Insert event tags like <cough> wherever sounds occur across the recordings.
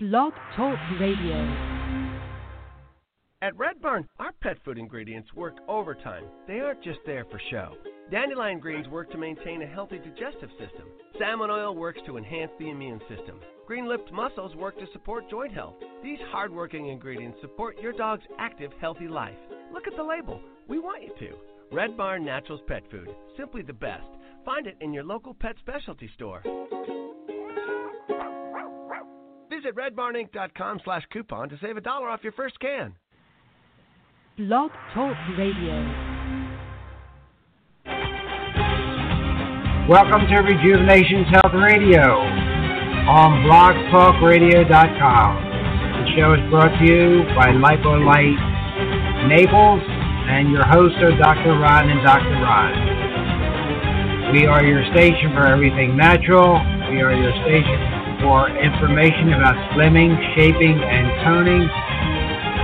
Blog Talk Radio. At Red Barn, our pet food ingredients work overtime. They aren't just there for show. Dandelion greens work to maintain a healthy digestive system. Salmon oil works to enhance the immune system. Green lipped mussels work to support joint health. These hardworking ingredients support your dog's active, healthy life. Look at the label. We want you to. Red Barn Naturals Pet Food. Simply the best. Find it in your local pet specialty store. Visit redbarninc.com slash coupon to save a dollar off your first can. Blog Talk Radio. Welcome to Rejuvenations Health Radio on blogtalkradio.com. The show is brought to you by Lipolite Naples and your hosts are Dr. Ron and Dr. Ron. We are your station for everything natural. We are your station for information about slimming, shaping, and toning.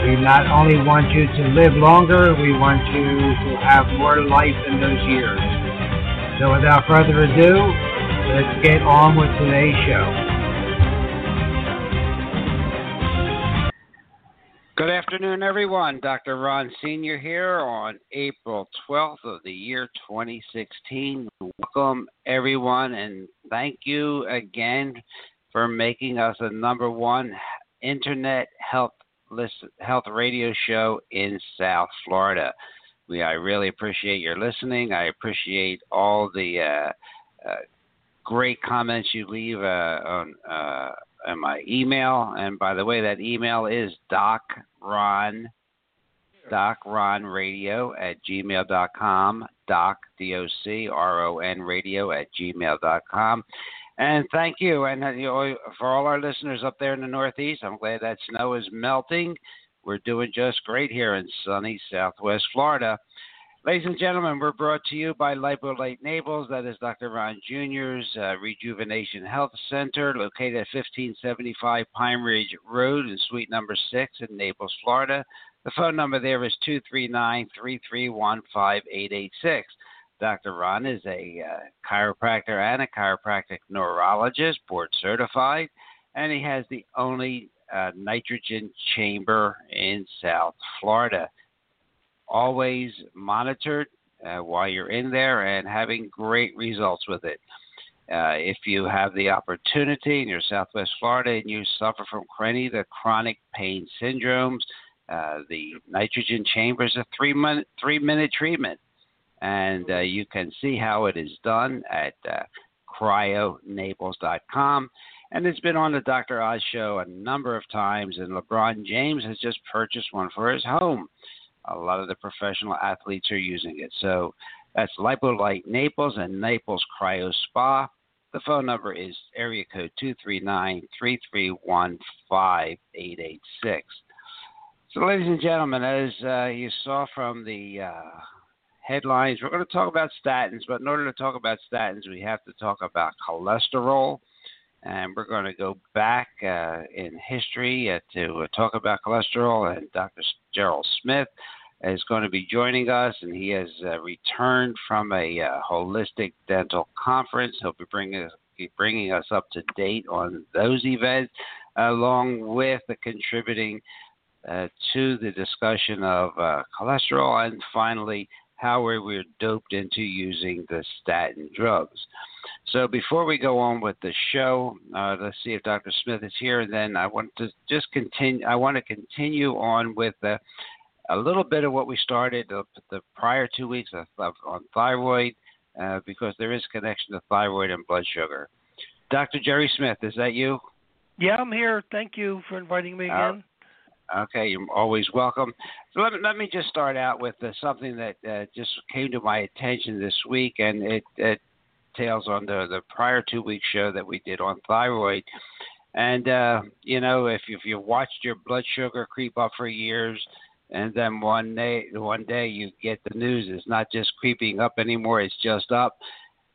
We not only want you to live longer, we want you to have more life in those years. So without further ado, let's get on with today's show. Good afternoon, everyone. Dr. Ron Sr. here on April 12th of the year 2016. Welcome, everyone, and thank you again for making us a number one internet health list, health radio show in South Florida. We I really appreciate your listening. I appreciate all the uh, uh, great comments you leave uh, on uh, and my email. And by the way, that email is docron, docronradio at gmail.com, doc, D-O-C-R-O-N radio at gmail.com. And thank you. And uh, for all our listeners up there in the Northeast, I'm glad that snow is melting. We're doing just great here in sunny Southwest Florida. Ladies and gentlemen, we're brought to you by Lipolite Naples. That is Dr. Ron Jr.'s uh, Rejuvenation Health Center, located at 1575 Pine Ridge Road in suite number 6 in Naples, Florida. The phone number there is 239 331 5886. Dr. Ron is a uh, chiropractor and a chiropractic neurologist, board certified, and he has the only uh, nitrogen chamber in South Florida always monitored uh, while you're in there and having great results with it. Uh, if you have the opportunity in your Southwest Florida and you suffer from any the chronic pain syndromes, uh, the nitrogen chamber is a three minute three minute treatment, and uh, you can see how it is done at uh, cryonaples.com. And it's been on the Dr. Oz show a number of times, and LeBron James has just purchased one for his home. A lot of the professional athletes are using it. So that's Lipolite Naples and Naples Cryo Spa. The phone number is area code 239 331 5886. So, ladies and gentlemen, as uh, you saw from the uh, headlines, we're going to talk about statins, but in order to talk about statins, we have to talk about cholesterol and we're going to go back uh, in history uh, to uh, talk about cholesterol. And Dr. Gerald Smith is going to be joining us, and he has uh, returned from a uh, holistic dental conference. He'll be bringing us, be bringing us up to date on those events, along with contributing uh, to the discussion of cholesterol, and finally how we were doped into using the statin drugs. So before we go on with the show, uh, let's see if Dr. Smith is here. And then I want to just continue. I want to continue on with uh, a little bit of what we started the, the prior two weeks of, of, on thyroid, uh, because there is connection to thyroid and blood sugar. Dr. Jerry Smith, is that you? Yeah, I'm here. Thank you for inviting me uh, again. Okay, you're always welcome. So let me, let me just start out with uh, something that uh, just came to my attention this week, and it, it tails on the, the prior two week show that we did on thyroid. And uh, you know, if if you've watched your blood sugar creep up for years, and then one day one day you get the news it's not just creeping up anymore; it's just up.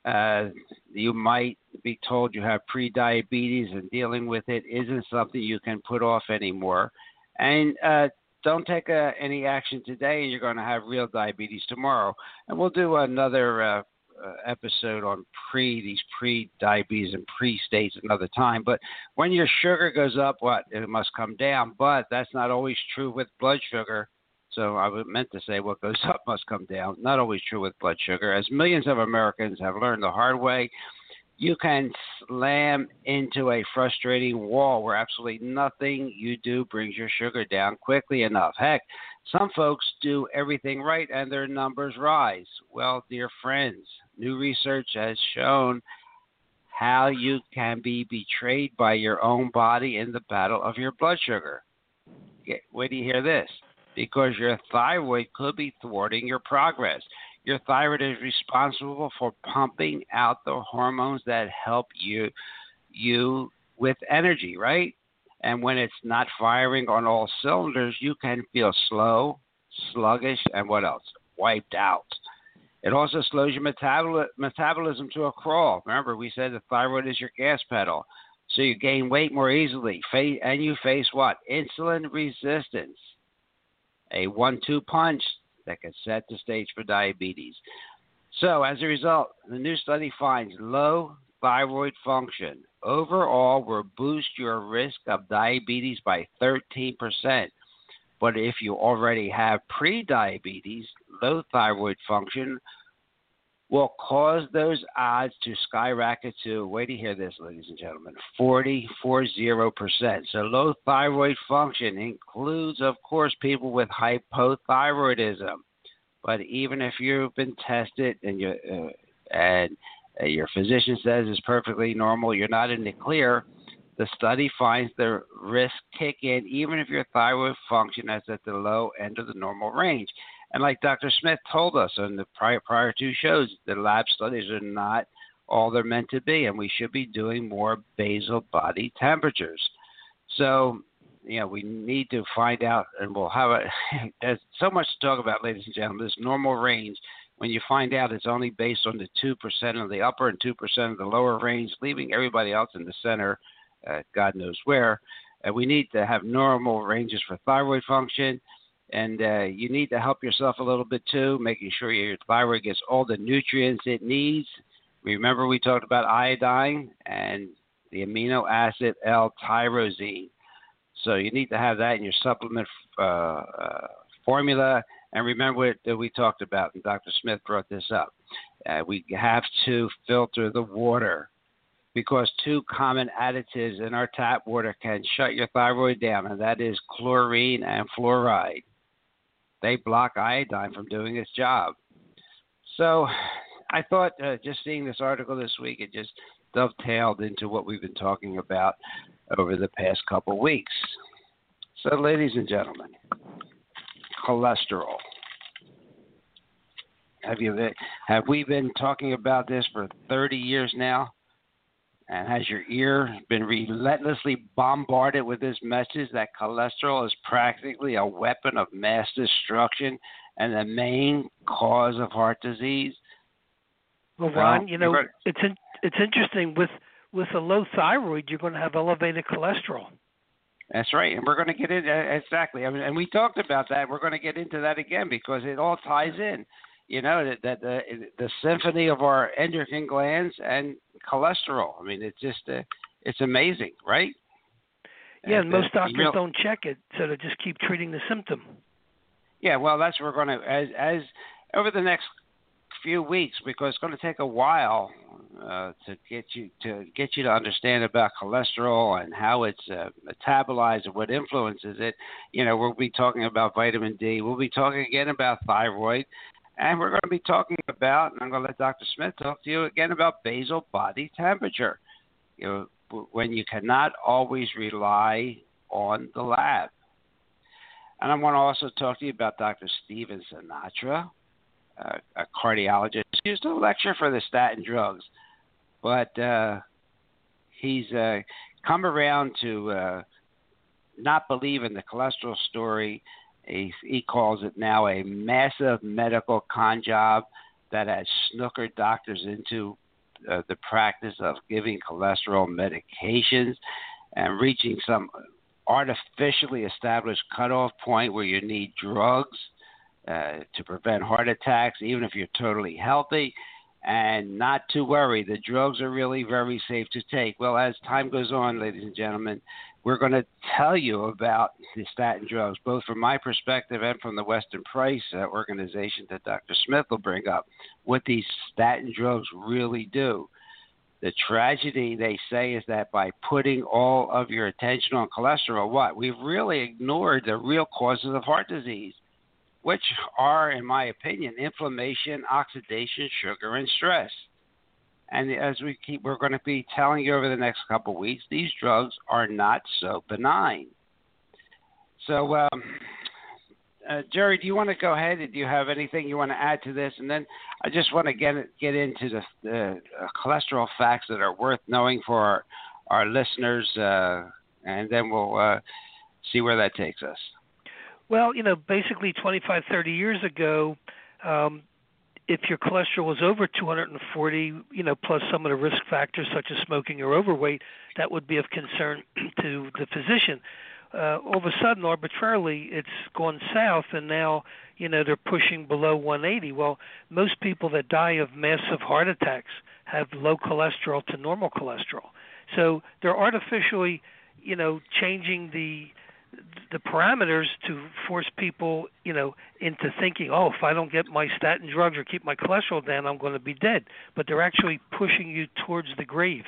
Uh, you might be told you have pre-diabetes, and dealing with it isn't something you can put off anymore. And uh, don't take uh, any action today, and you're going to have real diabetes tomorrow. And we'll do another uh, uh, episode on pre these pre diabetes and pre states another time. But when your sugar goes up, what it must come down. But that's not always true with blood sugar. So I meant to say what goes <laughs> up must come down. Not always true with blood sugar, as millions of Americans have learned the hard way. You can slam into a frustrating wall where absolutely nothing you do brings your sugar down quickly enough. Heck, some folks do everything right and their numbers rise. Well, dear friends, new research has shown how you can be betrayed by your own body in the battle of your blood sugar. Wait do you hear this? Because your thyroid could be thwarting your progress. Your thyroid is responsible for pumping out the hormones that help you you with energy, right? And when it's not firing on all cylinders, you can feel slow, sluggish, and what else? Wiped out. It also slows your metabol- metabolism to a crawl. Remember, we said the thyroid is your gas pedal. So you gain weight more easily. And you face what? Insulin resistance. A one two punch that can set the stage for diabetes. So, as a result, the new study finds low thyroid function overall will boost your risk of diabetes by 13%. But if you already have prediabetes, low thyroid function will cause those odds to skyrocket to, wait to hear this, ladies and gentlemen, 40, 40%. So low thyroid function includes, of course, people with hypothyroidism. But even if you've been tested and you uh, and uh, your physician says is perfectly normal, you're not in the clear, the study finds the risk kick in even if your thyroid function is at the low end of the normal range. And like Dr. Smith told us on the prior, prior two shows, the lab studies are not all they're meant to be, and we should be doing more basal body temperatures. So, you know, we need to find out, and we'll have a, <laughs> there's so much to talk about, ladies and gentlemen, this normal range when you find out it's only based on the 2% of the upper and 2% of the lower range, leaving everybody else in the center, uh, God knows where. Uh, we need to have normal ranges for thyroid function, and uh, you need to help yourself a little bit too, making sure your thyroid gets all the nutrients it needs. Remember, we talked about iodine and the amino acid L-tyrosine. So you need to have that in your supplement uh, uh, formula and remember that we talked about, and Dr. Smith brought this up. Uh, we have to filter the water because two common additives in our tap water can shut your thyroid down, and that is chlorine and fluoride. They block iodine from doing its job. So I thought uh, just seeing this article this week, it just dovetailed into what we've been talking about over the past couple weeks. So, ladies and gentlemen, cholesterol. Have you been, have we been talking about this for 30 years now? And has your ear been relentlessly bombarded with this message that cholesterol is practically a weapon of mass destruction and the main cause of heart disease? Well, Ron, you know, it's in, it's interesting with with a low thyroid, you're going to have elevated cholesterol. That's right, and we're going to get into exactly. I mean, and we talked about that. We're going to get into that again because it all ties in. You know that that the the symphony of our endocrine glands and cholesterol. I mean, it's just uh, it's amazing, right? Yeah, and, and most doctors you know, don't check it, so they just keep treating the symptom. Yeah, well, that's what we're going to as as over the next few weeks because it's going to take a while uh, to get you to get you to understand about cholesterol and how it's uh, metabolized and what influences it. You know, we'll be talking about vitamin D. We'll be talking again about thyroid, and we're going to be talking about. And I'm going to let Dr. Smith talk to you again about basal body temperature. You know, when you cannot always rely on the lab. And I want to also talk to you about Dr. Stephen Sinatra, uh, a cardiologist. He used to lecture for the statin drugs, but uh, he's uh, come around to uh, not believe in the cholesterol story. He, calls it now a massive medical con job that has snookered doctors into uh, the practice of giving cholesterol medications and reaching some artificially established cutoff point where you need drugs uh, to prevent heart attacks, even if you're totally healthy. and not to worry. The drugs are really very safe to take. Well, as time goes on, ladies and gentlemen, we're going to tell you about the statin drugs, both from my perspective and from the Weston Price uh, organization that Dr. Smith will bring up, what these statin drugs really do. The tragedy, they say, is that by putting all of your attention on cholesterol, what? We've really ignored the real causes of heart disease, which are, in my opinion, inflammation, oxidation, sugar, and stress. And as we keep, we're going to be telling you over the next couple of weeks, these drugs are not so benign. So, um, uh, Jerry, do you want to go ahead? Do you have anything you want to add to this? And then I just want to get get into the, the uh, cholesterol facts that are worth knowing for our, our listeners, uh, and then we'll uh, see where that takes us. Well, you know, basically 25, 30 years ago, um, if your cholesterol was over 240, you know, plus some of the risk factors such as smoking or overweight, that would be of concern <clears throat> to the physician. Uh, all of a sudden, arbitrarily, it's gone south, and now, you know, they're pushing below 180. Well, most people that die of massive heart attacks have low cholesterol to normal cholesterol. So they're artificially, you know, changing the the parameters to force people, you know, into thinking, oh, if I don't get my statin drugs or keep my cholesterol down, I'm going to be dead. But they're actually pushing you towards the grave.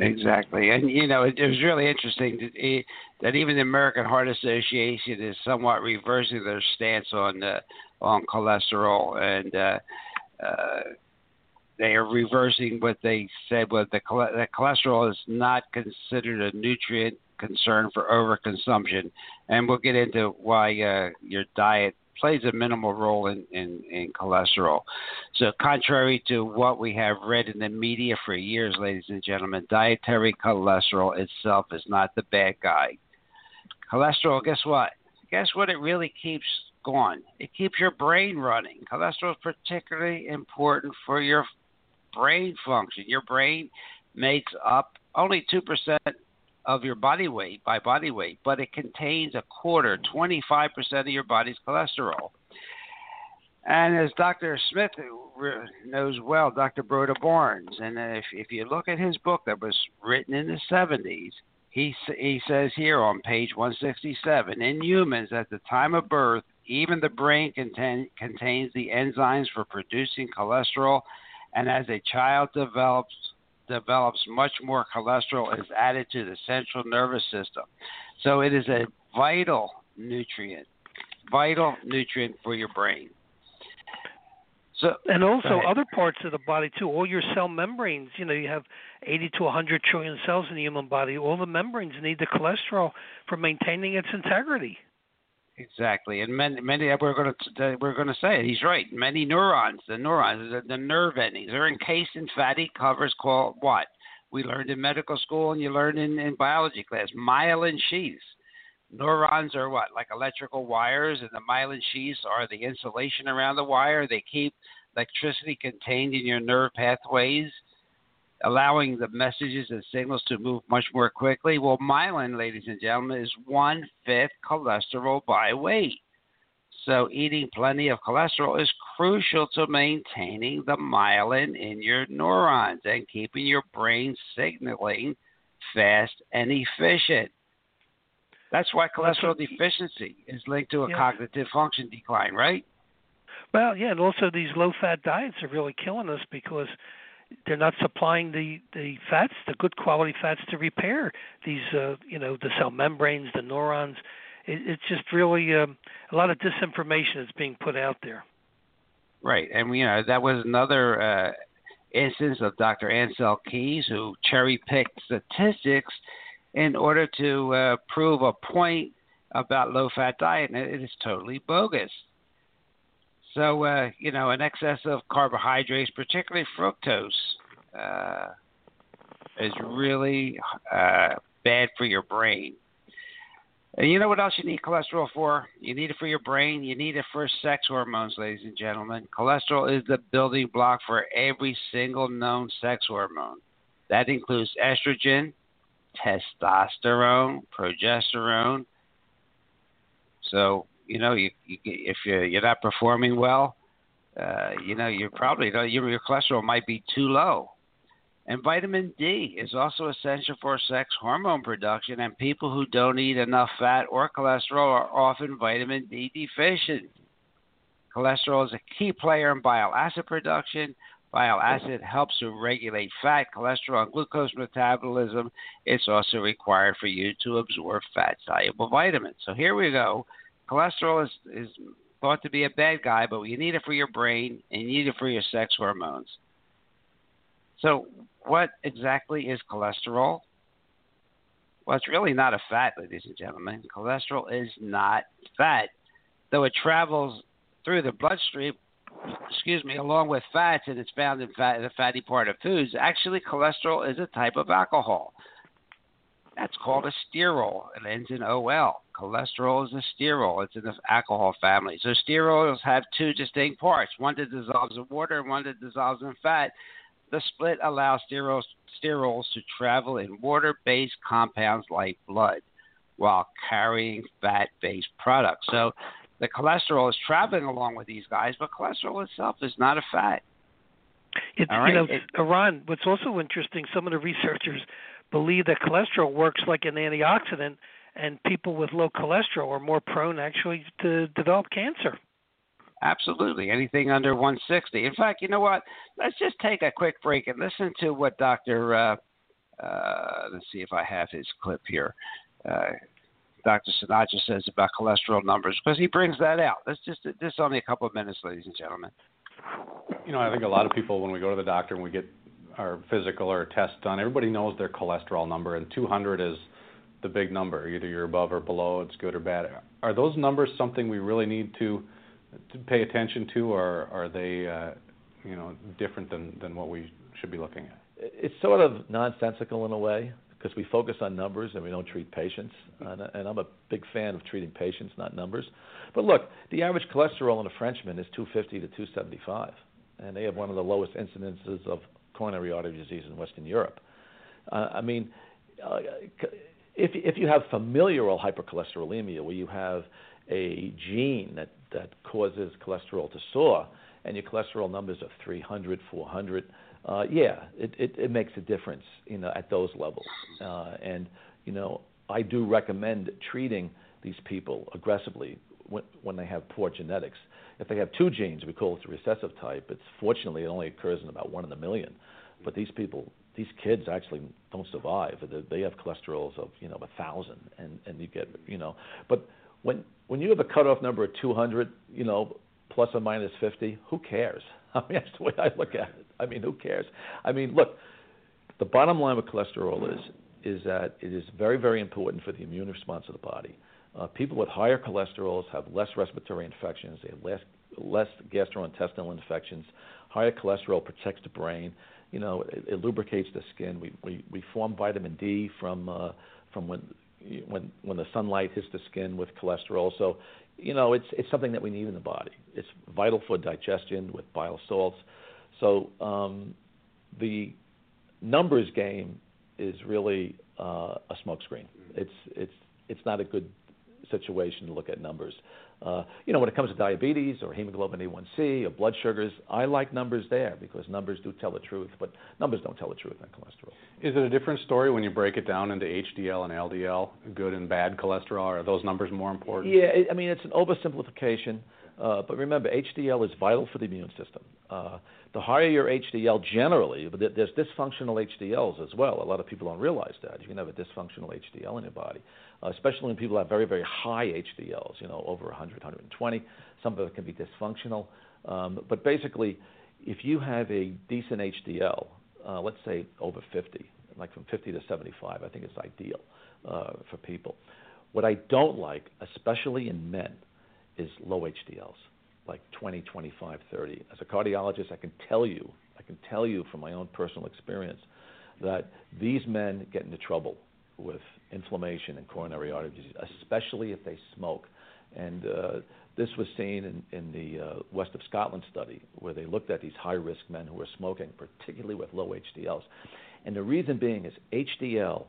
Exactly, and you know, it, it was really interesting that, even the American Heart Association is somewhat reversing their stance on uh, on cholesterol, and uh, uh, they are reversing what they said was the that cholesterol is not considered a nutrient concern for overconsumption, and we'll get into why uh, your diet plays a minimal role in, in, in cholesterol. So, contrary to what we have read in the media for years, ladies and gentlemen, dietary cholesterol itself is not the bad guy. Cholesterol, guess what? Guess what? It really keeps going. It keeps your brain running. Cholesterol is particularly important for your brain function. Your brain makes up only 2% of your body weight by body weight, but it contains a quarter, 25% of your body's cholesterol. And as Dr. Smith knows well, Dr. Broda Barnes, and if, if you look at his book that was written in the 70s, he, he says here on page 167 in humans at the time of birth, even the brain contain, contains the enzymes for producing cholesterol, and as a child develops, develops, much more cholesterol is added to the central nervous system. So it is a vital nutrient, vital nutrient for your brain. So, and also other parts of the body too. All your cell membranes. You know, you have 80 to 100 trillion cells in the human body. All the membranes need the cholesterol for maintaining its integrity. Exactly, and many, many we're going to we're going to say it. He's right. Many neurons, the neurons, the, the nerve endings, are encased in fatty covers called what? We learned in medical school, and you learned in, in biology class, myelin sheaths. Neurons are what? Like electrical wires, and the myelin sheaths are the insulation around the wire. They keep electricity contained in your nerve pathways allowing the messages and signals to move much more quickly. Well, myelin, ladies and gentlemen, is one fifth cholesterol by weight. So, eating plenty of cholesterol is crucial to maintaining the myelin in your neurons and keeping your brain signaling fast and efficient. That's why cholesterol deficiency is linked to a yeah. cognitive function decline, right? Well, yeah, and also these low fat diets are really killing us because they're not supplying the the fats, the good quality fats to repair these uh, you know the cell membranes, the neurons. It, it's just really um, a lot of disinformation that's being put out there. Right, and you know that was another uh, instance of Dr. Ancel Keys who cherry picked statistics in order to uh, prove a point about low fat diet, and it is totally bogus. So, uh, you know, an excess of carbohydrates, particularly fructose, uh, is really uh, bad for your brain. And you know what else you need cholesterol for? You need it for your brain. You need it for sex hormones, ladies and gentlemen. Cholesterol is the building block for every single known sex hormone. That includes estrogen, testosterone, progesterone. So you know, you, you if you're, you're not performing well, uh, you know, you're probably your, your cholesterol might be too low. And vitamin D is also essential for sex hormone production, and people who don't eat enough fat or cholesterol are often vitamin D deficient. Cholesterol is a key player in bile acid production. Bile acid helps to regulate fat, cholesterol, and glucose metabolism. It's also required for you to absorb fat soluble vitamins. So here we go. Cholesterol is, is thought to be a bad guy, but you need it for your brain and you need it for your sex hormones. So, what exactly is cholesterol? Well, it's really not a fat, ladies and gentlemen. Cholesterol is not fat, though it travels through the bloodstream. Excuse me, along with fats, and it's found in fat, the fatty part of foods. Actually, cholesterol is a type of alcohol. That's called a sterol. It ends in OL. Cholesterol is a sterol. It's in the alcohol family. So sterols have two distinct parts: one that dissolves in water and one that dissolves in fat. The split allows sterols, sterols to travel in water based compounds like blood while carrying fat based products. So the cholesterol is traveling along with these guys, but cholesterol itself is not a fat. It, right? You know, it, Iran, what's also interesting, some of the researchers believe that cholesterol works like an antioxidant, and people with low cholesterol are more prone actually to develop cancer. Absolutely. Anything under 160. In fact, you know what? Let's just take a quick break and listen to what Dr. Uh, uh, let's see if I have his clip here. Uh, Dr. Sinatra says about cholesterol numbers because he brings that out. Let's just this is only a couple of minutes, ladies and gentlemen. You know, I think a lot of people when we go to the doctor and we get our physical or test done, everybody knows their cholesterol number, and 200 is the big number. Either you're above or below, it's good or bad. Are those numbers something we really need to to pay attention to, or are they, uh, you know, different than than what we should be looking at? It's sort of nonsensical in a way because we focus on numbers and we don't treat patients. And, and I'm a big fan of treating patients, not numbers. But look, the average cholesterol in a Frenchman is 250 to 275, and they have one of the lowest incidences of coronary artery disease in Western Europe. Uh, I mean, uh, if if you have familial hypercholesterolemia, where you have a gene that that causes cholesterol to soar, and your cholesterol numbers are 300, 400, uh, yeah, it, it, it makes a difference, you know, at those levels. Uh, and you know, I do recommend treating these people aggressively when, when they have poor genetics. If they have two genes, we call it the recessive type. It's fortunately it only occurs in about one in a million. But these people, these kids actually don't survive. They have cholesterols of you know a thousand, and and you get you know. But when when you have a cutoff number of 200, you know, plus or minus 50, who cares? <laughs> I mean, that's the way I look at it. I mean, who cares? I mean, look, the bottom line with cholesterol is is that it is very, very important for the immune response of the body. Uh, people with higher cholesterols have less respiratory infections, they have less less gastrointestinal infections. Higher cholesterol protects the brain. You know, it, it lubricates the skin. We, we we form vitamin D from uh, from when when when the sunlight hits the skin with cholesterol. So, you know, it's it's something that we need in the body. It's vital for digestion with bile salts. So, um, the numbers game is really uh, a smokescreen. It's it's it's not a good situation to look at numbers. Uh, you know, when it comes to diabetes or hemoglobin A1C or blood sugars, I like numbers there because numbers do tell the truth, but numbers don't tell the truth on cholesterol. Is it a different story when you break it down into HDL and LDL, good and bad cholesterol? Are those numbers more important? Yeah, I mean, it's an oversimplification. Uh, but remember, HDL is vital for the immune system. Uh, the higher your HDL generally, but there's dysfunctional HDLs as well. A lot of people don't realize that. You can have a dysfunctional HDL in your body, uh, especially when people have very, very high HDLs, you know, over 100, 120. Some of it can be dysfunctional. Um, but basically, if you have a decent HDL, uh, let's say over 50, like from 50 to 75, I think it's ideal uh, for people. What I don't like, especially in men, is low HDLs, like 20, 25, 30. As a cardiologist, I can tell you, I can tell you from my own personal experience that these men get into trouble with inflammation and coronary artery disease, especially if they smoke. And uh, this was seen in, the uh, West of Scotland study, where they looked at these high risk men who were smoking, particularly with low HDLs. And the reason being is HDL,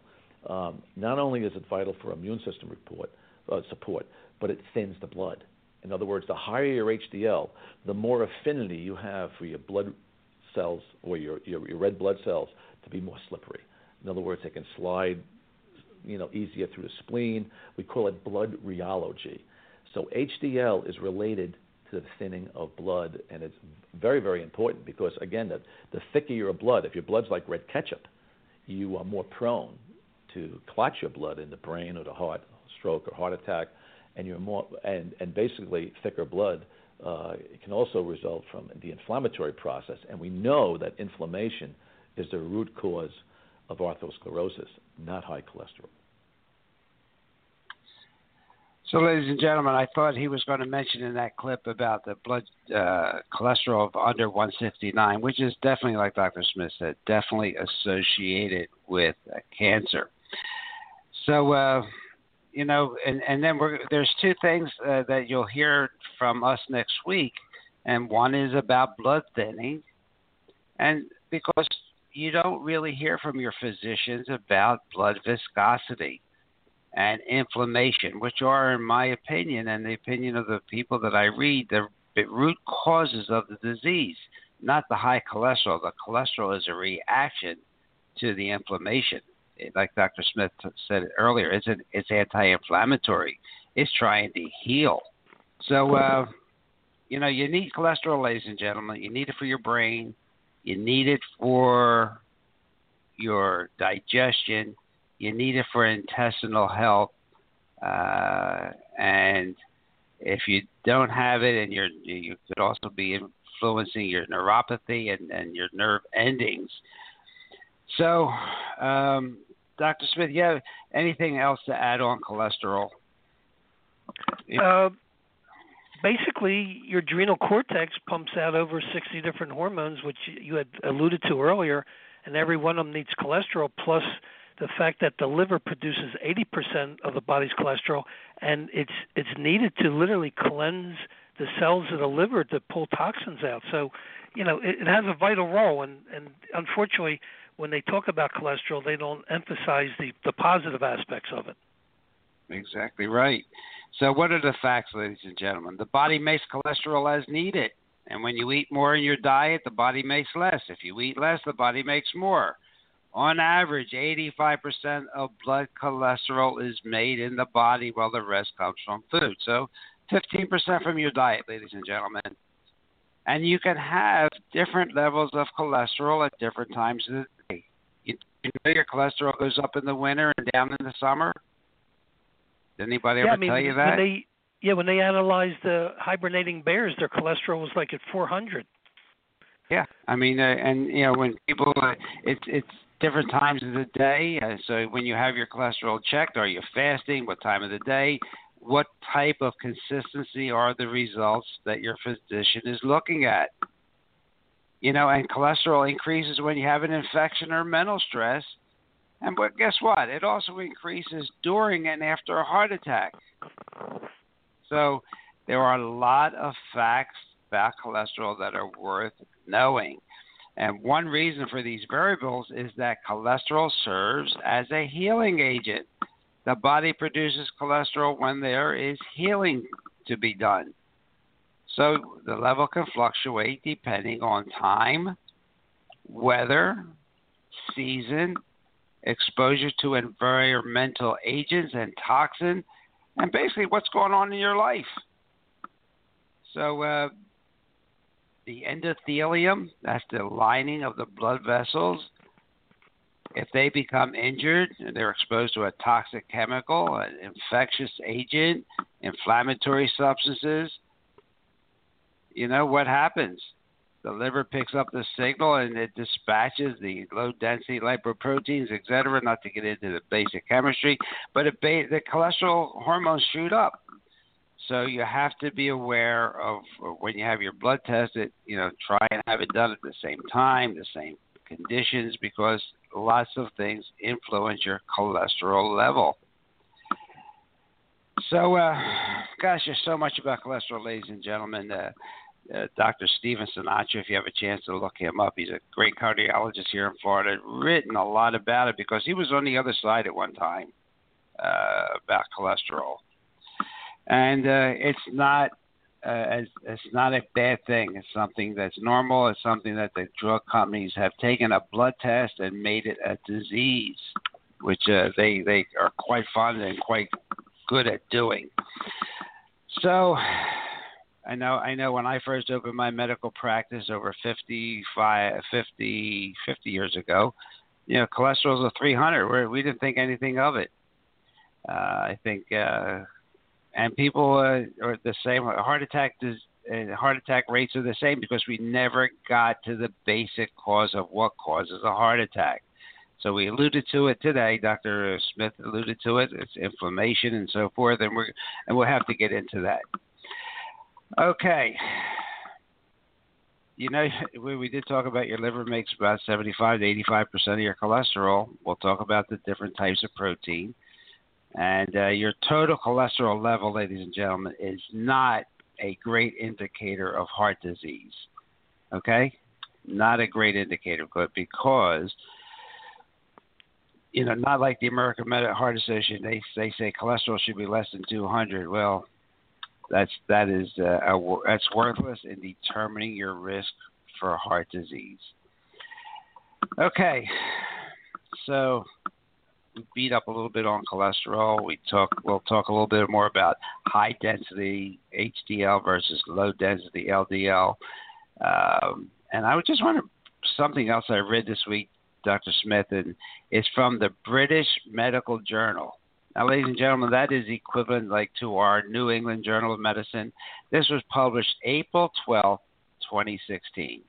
um, not only is it vital for immune system uh, support, but it thins the blood In other words, the higher your HDL, the more affinity you have for your blood cells or your, your, your red blood cells to be more slippery. In other words, they can slide, you know, easier through the spleen. We call it blood rheology. So HDL is related to the thinning of blood, and it's very, very important because again, the, the thicker your blood, if your blood's like red ketchup, you are more prone to clot your blood in the brain or the heart, stroke or heart attack, and you're more and and basically thicker blood uh, can also result from the inflammatory process, and we know that inflammation is the root cause of atherosclerosis, not high cholesterol. So, ladies and gentlemen, I thought he was going to mention in that clip about the blood uh, cholesterol of under 159, which is definitely, like Dr. Smith said, definitely associated with uh, cancer. So, uh, you know, and, and then we're, there's two things uh, that you'll hear from us next week, and one is about blood thinning, and because you don't really hear from your physicians about blood viscosity and inflammation, which are, in my opinion, and the opinion of the people that I read, the root causes of the disease, not the high cholesterol. The cholesterol is a reaction to the inflammation. Like Dr. Smith said earlier, it's, an, it's anti-inflammatory. It's trying to heal. So, uh, you know, you need cholesterol, ladies and gentlemen. You need it for your brain. You need it for your digestion you need it for intestinal health. Uh, and if you don't have it, and you're, you could also be influencing your neuropathy and, and your nerve endings. So, um, Dr. Smith, you have anything else to add on cholesterol? Uh, basically, your adrenal cortex pumps out over 60 different hormones, which you had alluded to earlier, and every one of them needs cholesterol plus the fact that the liver produces 80% of the body's cholesterol, and it's it's needed to literally cleanse the cells of the liver to pull toxins out. So, you know, it, it has a vital role, and and unfortunately, when they talk about cholesterol, they don't emphasize the the positive aspects of it. Exactly right. So, what are the facts, ladies and gentlemen? The body makes cholesterol as needed. And when you eat more in your diet, the body makes less. If you eat less, the body makes more. On average, 85% of blood cholesterol is made in the body, while the rest comes from food. So, 15% from your diet, ladies and gentlemen. And you can have different levels of cholesterol at different times of. You, know your cholesterol goes up in the winter and down in the summer? Did anybody yeah, ever I mean, tell you that? When they, yeah, when they analyzed the hibernating bears, their cholesterol was like at 400. Yeah, I mean, uh, and you know, when people, uh, it's it's different times of the day. Uh, so when you have your cholesterol checked, are you fasting? What time of the day? What type of consistency are the results that your physician is looking at? You know, and cholesterol increases when you have an infection or mental stress. And but guess what? It also increases during and after a heart attack. So there are a lot of facts about cholesterol that are worth knowing. And one reason for these variables is that cholesterol serves as a healing agent. The body produces cholesterol when there is healing to be done. So the level can fluctuate depending on time, weather, season, exposure to environmental agents and toxin, and basically what's going on in your life. So uh, the endothelium, that's the lining of the blood vessels, if they become injured, and they're exposed to a toxic chemical, an infectious agent, inflammatory substances, you know what happens? The liver picks up the signal and it dispatches the low density lipoproteins, et cetera, Not to get into the basic chemistry, but it, the cholesterol hormones shoot up. So you have to be aware of when you have your blood tested, you know, try and have it done at the same time, the same conditions, because lots of things influence your cholesterol level. So, uh, gosh, there's so much about cholesterol, ladies and gentlemen. Uh, uh, Dr. Stephen Sinatra, if you have a chance to look him up, he's a great cardiologist here in Florida, written a lot about it because he was on the other side at one time uh, about cholesterol and uh, it's not uh, it's not a bad thing. It's something that's normal. It's something that the drug companies have taken a blood test and made it a disease, which uh, they they are quite fond and quite good at doing. So, I know I know when I first opened my medical practice over 55, 50, 50 years ago, you know, cholesterol's a 300. Where we didn't think anything of it. Uh, I think. Uh, and people uh, are the same. Heart attack does, uh, heart attack rates are the same because we never got to the basic cause of what causes a heart attack. So we alluded to it today. Dr. Smith alluded to it. It's inflammation and so forth, and we're and we'll have to get into that. Okay. You know, we, did talk about your liver makes about 75 to 85 percent of your cholesterol. We'll talk about the different types of protein. And uh, your total cholesterol level, ladies and gentlemen, is not a great indicator of heart disease. Okay? Not a great indicator but because, you know, not like the American Heart Association, they, they say cholesterol should be less than 200. Well, that's that is uh, a, that's worthless in determining your risk for heart disease. Okay, so we beat up a little bit on cholesterol. We talk we'll talk a little bit more about high density HDL versus low density LDL. Um, and I would just want something else I read this week, Dr. Smith, and it's from the British Medical Journal. Now, ladies and gentlemen, that is equivalent like to our New England Journal of Medicine. This was published April 12, 2016.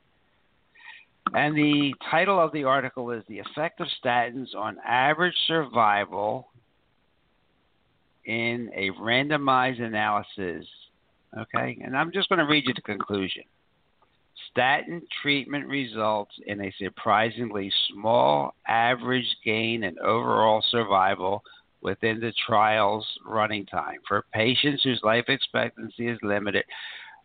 And the title of the article is The Effect of Statins on Average Survival in a Randomized Analysis. Okay, and I'm just going to read you the conclusion. Statin treatment results in a surprisingly small average gain in overall survival within the trial's running time for patients whose life expectancy is limited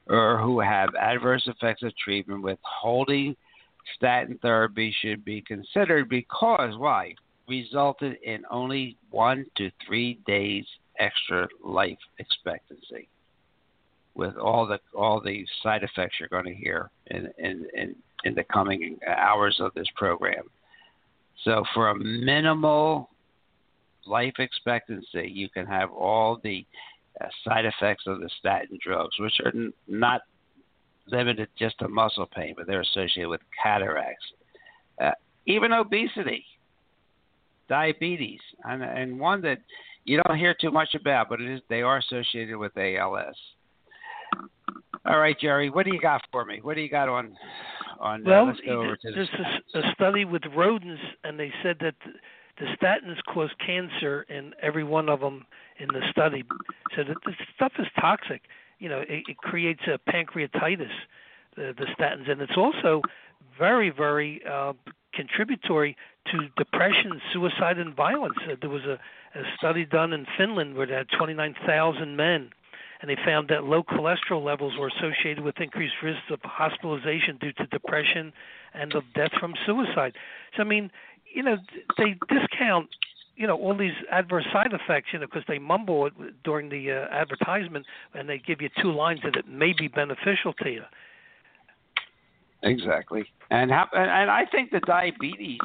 or who have adverse effects of treatment withholding statin therapy should be considered because why? Resulted in only one to three days extra life expectancy with all the all the side effects you're going to hear in in in, in the coming hours of this program. So for a minimal life expectancy, you can have all the uh, side effects of the statin drugs, which are n- not limited just to muscle pain, but they're associated with cataracts, uh, even obesity, diabetes, and, and one that you don't hear too much about, but it is they are associated with ALS. All right, Jerry, what do you got for me? What do you got on? On uh, well, uh, let's go over to there's a, a study with rodents, and they said that the statins cause cancer in every one of them in the study. So that this stuff is toxic you know, it, it creates a pancreatitis, the, the statins, and it's also very, very uh, contributory to depression, suicide, and violence. Uh, there was a, a study done in Finland where they had 29,000 men, and they found that low cholesterol levels were associated with increased risks of hospitalization due to depression and of death from suicide. So, I mean, you know, they discount you know all these adverse side effects you know because they mumble it during the uh, advertisement and they give you two lines that it may be beneficial to you. Exactly. And how, and i think the diabetes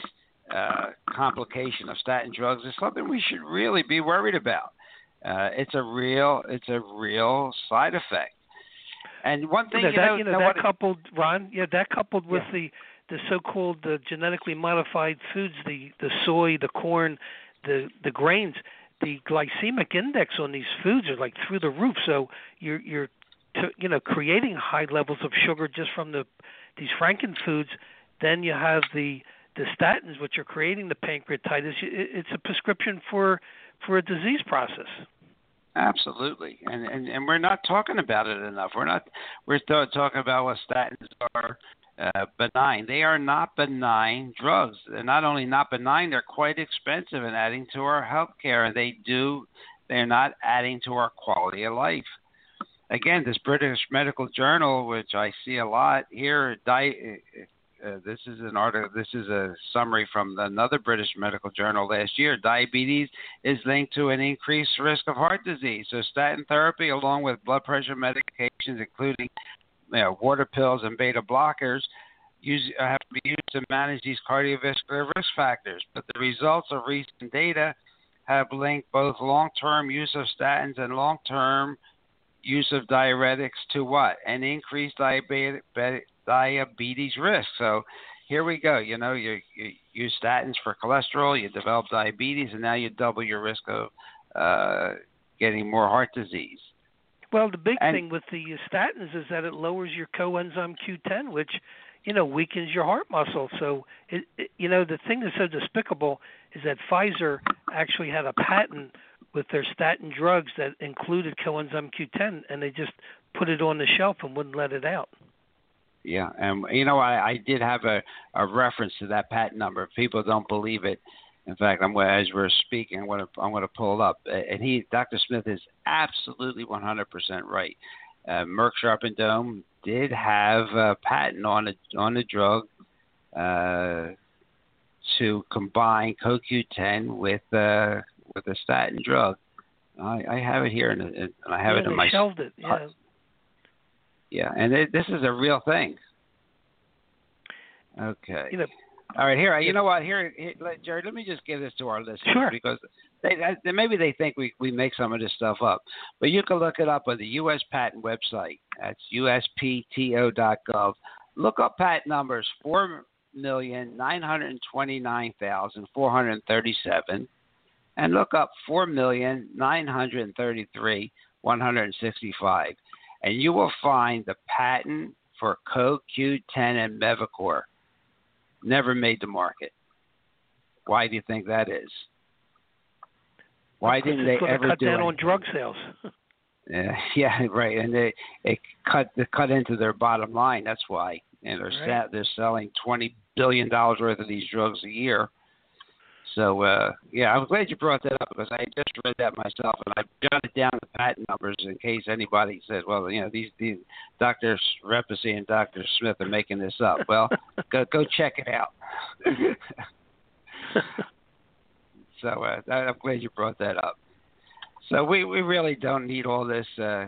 uh, complication of statin drugs is something we should really be worried about. Uh, it's a real it's a real side effect. And one thing you know, you that, know, you know, that coupled ron yeah that coupled with yeah. the the so-called uh, genetically modified foods, the the soy, the corn, the the grains, the glycemic index on these foods are like through the roof. So you're you're to, you know creating high levels of sugar just from the these franken foods. Then you have the the statins, which are creating the pancreatitis. It's a prescription for for a disease process. Absolutely, and, and and we're not talking about it enough. We're not we're talking about what statins are uh, benign. They are not benign drugs. They're not only not benign, they're quite expensive and adding to our health care. And they do, they're not adding to our quality of life. Again, this British Medical Journal, which I see a lot here, di- uh, this is an article. This is a summary from another British medical journal last year. Diabetes is linked to an increased risk of heart disease. So statin therapy, along with blood pressure medications, including you know, water pills and beta blockers, use, have to be used to manage these cardiovascular risk factors. But the results of recent data have linked both long-term use of statins and long-term use of diuretics to what? An increased diabetes diabetes risk. So here we go. You know, you, you use statins for cholesterol, you develop diabetes, and now you double your risk of uh, getting more heart disease. Well, the big And- thing with the statins is that it lowers your coenzyme Q10, which you know weakens your heart muscle. So, it, it, you know, the thing that's so despicable is that Pfizer actually had a patent with their statin drugs that included coenzyme Q10, and they just put it on the shelf and wouldn't let it out. Yeah, and you know, I, I did have a, a reference to that patent number. People don't believe it, in fact, I'm as we're speaking, I'm going to I'm going to pull it up. And he, Dr. Smith, is absolutely 100% right. Uh, Merck Sharp and Dohme did have a patent on a on a drug uh, to combine CoQ10 with uh, with a statin drug. I, I have it here, and, and I have yeah, it in they my shelved it. Yeah. Yeah, and it, this is a real thing. Okay. You know, All right, here. You know what? Here, here let, Jerry. Let me just give this to our listeners Sure. because they, they maybe they think we we make some of this stuff up, but you can look it up on the U.S. Patent website. That's uspto.gov. Look up patent numbers four million nine hundred twenty nine thousand four hundred thirty seven, and look up four million nine hundred thirty three one hundred sixty five, and you will find the patent for CoQ10 and Mevacor never made the market. Why do you think that is? Why didn't they ever cut do down on drug sales? <laughs> Yeah, yeah, right. And they it cut they cut into their bottom line. That's why. And they're Right. sa- they're selling twenty billion dollars worth of these drugs a year. So uh, yeah, I'm glad you brought that up because I just read that myself and I jotted down the patent numbers in case anybody says, well, you know, these these Dr. Repasy and Dr. Smith are making this up. Well, <laughs> go go check it out. <laughs> so uh, I'm glad you brought that up. So we, we really don't need all this uh,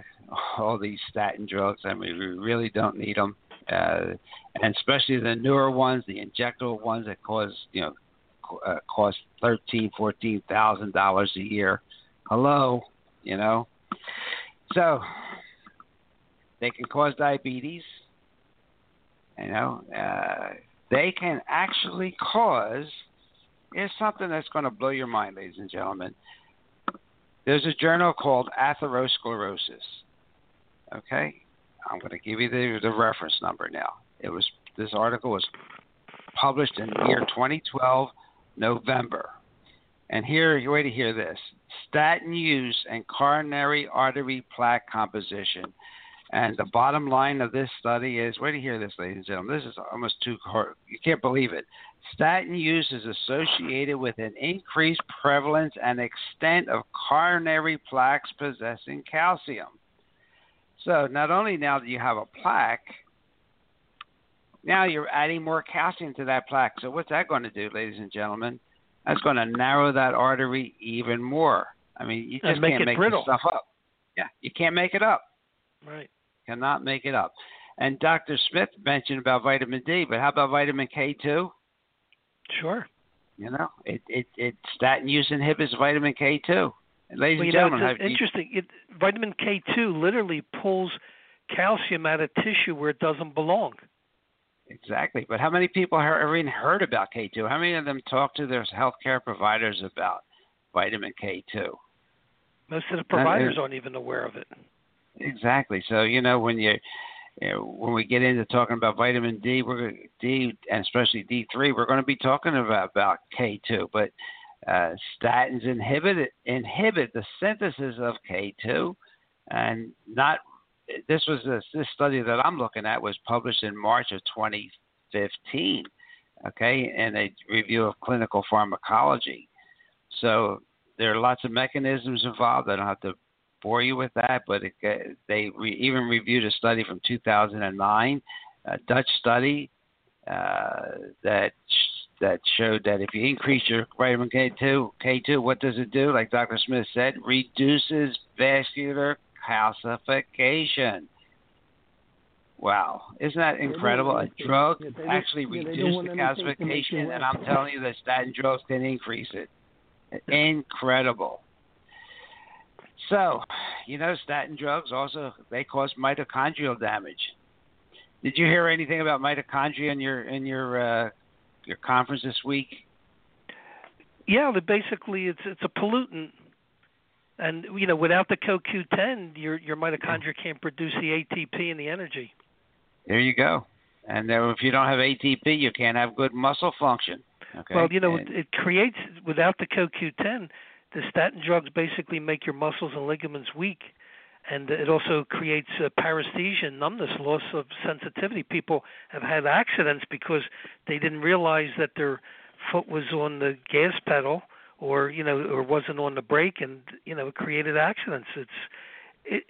all these statin drugs. I mean, we really don't need them, uh, and especially the newer ones, the injectable ones that cause you know uh, cost thirteen, fourteen thousand dollars a year. Hello, you know. So they can cause diabetes. You know, uh, they can actually cause. Here's something that's going to blow your mind, ladies and gentlemen. There's a journal called Atherosclerosis. Okay, I'm going to give you the, the reference number now. It was this article was published in the year 2012, November. And here, you wait to hear this: statin use and coronary artery plaque composition. And the bottom line of this study is, wait to hear this, ladies and gentlemen. This is almost too hard. You can't believe it. Statin use is associated with an increased prevalence and extent of coronary plaques possessing calcium. So not only now do you have a plaque, now you're adding more calcium to that plaque. So what's that going to do, ladies and gentlemen? That's going to narrow that artery even more. I mean, you just make can't make brittle. this stuff up. Yeah, you can't make it up. Right. Cannot make it up. And Dr. Smith mentioned about vitamin D, but how about vitamin K two? Sure. You know, it it, it statin use inhibits vitamin K two. Ladies Well, and you know, gentlemen, it's have you- interesting. It, vitamin K2 literally pulls calcium out of tissue where it doesn't belong. Exactly. But how many people have ever even heard about K two? How many of them talk to their healthcare providers about vitamin K two? Most of the is- providers aren't even aware of it. Exactly. So you know when you, you know, when we get into talking about vitamin D, we're D and especially D three, we're going to be talking about about K two. But uh, statins inhibit inhibit the synthesis of K two, and not. This was this, this study that I'm looking at was published in March of 2015. Okay, in a review of clinical pharmacology. So there are lots of mechanisms involved. I don't have to bore you with that, but it, they re- even reviewed a study from 2009, a Dutch study uh, that that showed that if you increase your vitamin K2, K2, what does it do? Like Dr. Smith said, reduces vascular calcification. Wow, isn't that incredible? A drug actually reduces the calcification, and I'm telling you that statin drugs can increase it. Incredible. So, you know, statin drugs also they cause mitochondrial damage. Did you hear anything about mitochondria in your in your uh, your conference this week? Yeah, basically it's it's a pollutant, and you know without the CoQ10, your your mitochondria can't produce the ATP and the energy. There you go. And then if you don't have ATP, you can't have good muscle function. Okay. Well, you know, and, it creates without the CoQ10, the statin drugs basically make your muscles and ligaments weak, and it also creates uh, paresthesia, numbness, loss of sensitivity. People have had accidents because they didn't realize that their foot was on the gas pedal or you know or wasn't on the brake and you know created accidents it's it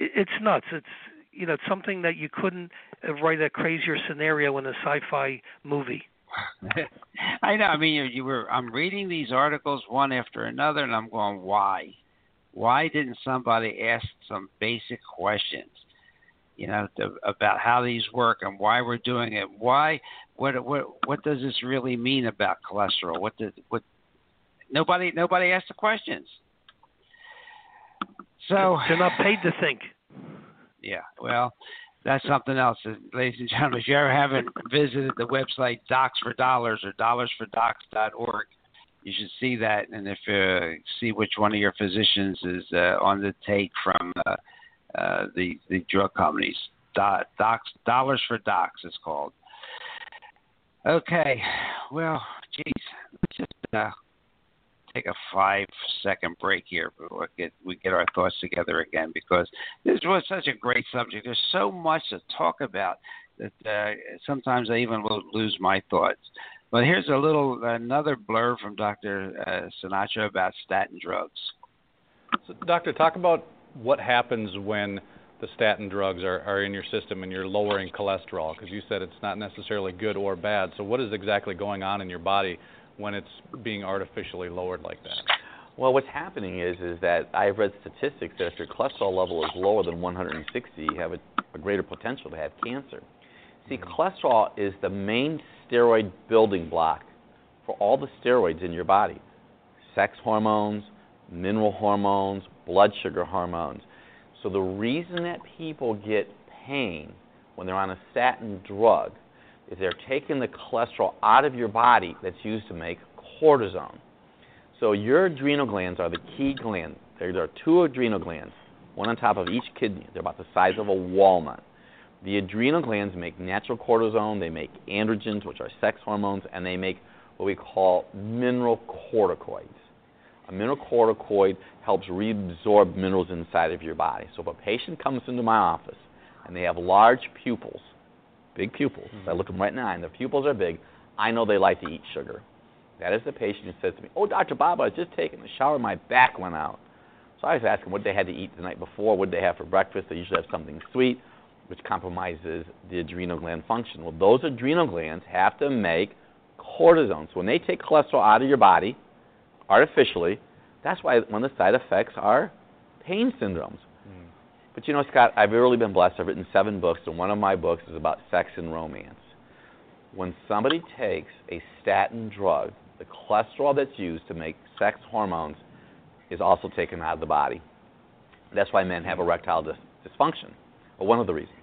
it's nuts it's you know it's something that you couldn't write a crazier scenario in a sci-fi movie <laughs> I know. I mean, you, were. I'm reading these articles one after another, and I'm going, why? Why didn't somebody ask some basic questions? You know, to, about how these work and why we're doing it. Why? What? What? What does this really mean about cholesterol? What? Does, what? Nobody. Nobody asked the questions. So they're not paid to think. Yeah. Well, that's something else. Ladies and gentlemen, if you ever haven't visited the website Docs for Dollars or dollarsfordocs.org, you should see that. And if uh, see which one of your physicians is uh, on the take from uh, uh, the the drug companies, Docs Dollars for Docs is called. Okay, well, geez, let's just uh, take a five second break here before we get, we get our thoughts together again because this was such a great subject. There's so much to talk about that uh, sometimes I even lose my thoughts. But here's a little another blur from Dr. Uh, Sinatra about statin drugs. So, doctor, talk about what happens when the statin drugs are, are in your system and you're lowering cholesterol because you said it's not necessarily good or bad. So, what is exactly going on in your body when it's being artificially lowered like that? Well, what's happening is is that I've read statistics that if your cholesterol level is lower than 160, you have a, a greater potential to have cancer. See, mm-hmm. cholesterol is the main steroid building block for all the steroids in your body sex hormones, mineral hormones, blood sugar hormones. So, the reason that people get pain when they're on a statin drug is they're taking the cholesterol out of your body that's used to make cortisone. So your adrenal glands are the key gland. There are two adrenal glands, one on top of each kidney. They're about the size of a walnut. The adrenal glands make natural cortisone, they make androgens, which are sex hormones, and they make what we call mineral corticoids. A mineral corticoid helps reabsorb minerals inside of your body. So if a patient comes into my office and they have large pupils, big pupils. Mm-hmm. I look them right in the eye, and their pupils are big. I know they like to eat sugar. That is the patient who says to me, "Oh, Dr. Bob, I was just taking a shower, my back went out." So I was asking what they had to eat the night before, what did they have for breakfast. They usually have something sweet, which compromises the adrenal gland function. Well, those adrenal glands have to make cortisone. So when they take cholesterol out of your body artificially, that's why one of the side effects are pain syndromes. But you know, Scott, I've really been blessed. I've written seven books, and one of my books is about sex and romance. When somebody takes a statin drug, the cholesterol that's used to make sex hormones is also taken out of the body. That's why men have erectile dis- dysfunction, or one of the reasons.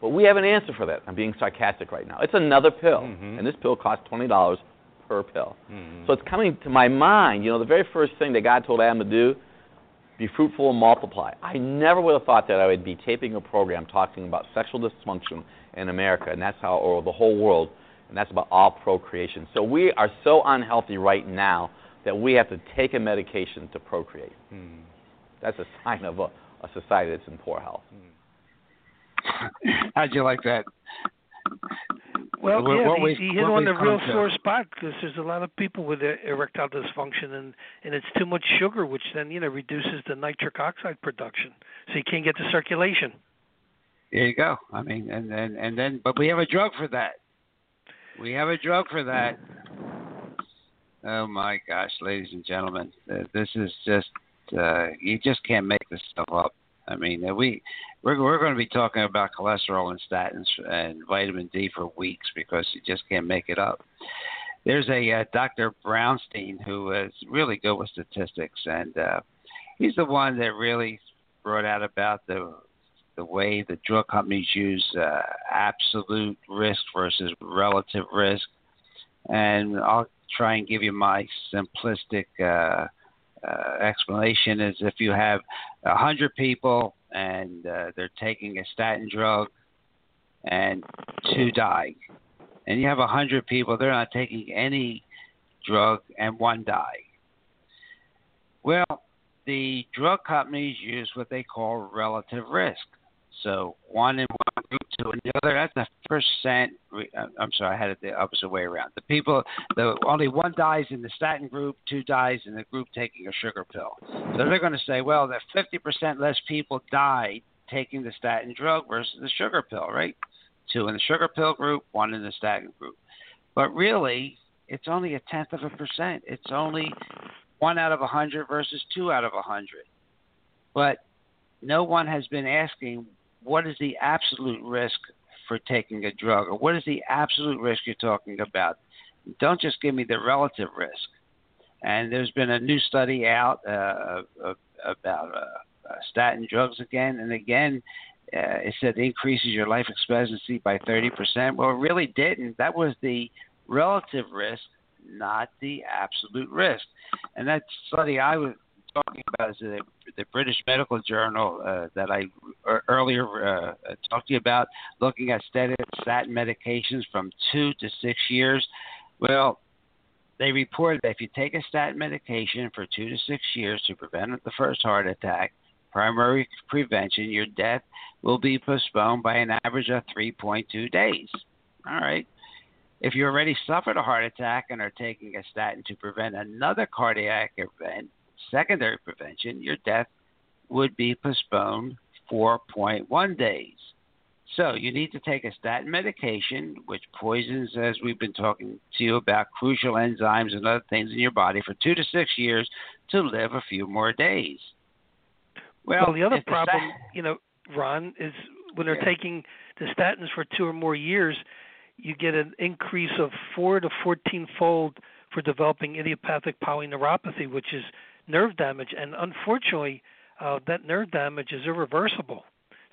But we have an answer for that. I'm being sarcastic right now. It's another pill, mm-hmm. and this pill costs twenty dollars per pill. Mm-hmm. So it's coming to my mind. You know, the very first thing that God told Adam to do be fruitful and multiply. I never would have thought that I would be taping a program talking about sexual dysfunction in America, and that's how, or the whole world, and that's about all procreation. So we are so unhealthy right now that we have to take a medication to procreate. Hmm. That's a sign of a, a society that's in poor health. How'd you like that? Well, what, yeah, what he, he hit on the real sore spot because there's a lot of people with erectile dysfunction, and and it's too much sugar, which then you know reduces the nitric oxide production, so you can't get the circulation. There you go. I mean, and and and then, but we have a drug for that. We have a drug for that. Oh my gosh, ladies and gentlemen, this is just uh, you just can't make this stuff up. I mean, we we're we're going to be talking about cholesterol and statins and vitamin D for weeks because you just can't make it up. There's a uh, Dr. Brownstein who is really good with statistics, and uh, he's the one that really brought out about the the way the drug companies use uh, absolute risk versus relative risk. And I'll try and give you my simplistic uh, explanation is if you have a hundred people and uh, they're taking a statin drug and two die, and you have a hundred people they're not taking any drug and one die. Well, the drug companies use what they call relative risk. So one in one group, two in the other. That's a percent. I'm sorry, I had it the opposite way around. The people, the only one dies in the statin group, two dies in the group taking a sugar pill. So they're going to say, well, that 50% less people died taking the statin drug versus the sugar pill, right? Two in the sugar pill group, one in the statin group. But really, it's only a tenth of a percent. It's only one out of a hundred versus two out of a hundred. But no one has been asking what is the absolute risk for taking a drug, or what is the absolute risk you're talking about? Don't just give me the relative risk. And there's been a new study out uh, about uh, uh, statin drugs again, and again, uh, it said it increases your life expectancy by 30%. Well, it really didn't. That was the relative risk, not the absolute risk. And that study I was talking about is the, the British Medical Journal uh, that I er, earlier uh, talked to you about, looking at statin medications from two to six years. Well, they reported that if you take a statin medication for two to six years to prevent the first heart attack, primary prevention, your death will be postponed by an average of 3.2 days. All right. If you already suffered a heart attack and are taking a statin to prevent another cardiac event, secondary prevention, your death would be postponed 4.1 days. So you need to take a statin medication, which poisons, as we've been talking to you about, crucial enzymes and other things in your body for two to six years to live a few more days. Well, well the other problem, the you know, Ron, is when they're yeah. taking the statins for two or more years, you get an increase of four to fourteen fold for developing idiopathic polyneuropathy, which is nerve damage, and unfortunately, uh, that nerve damage is irreversible.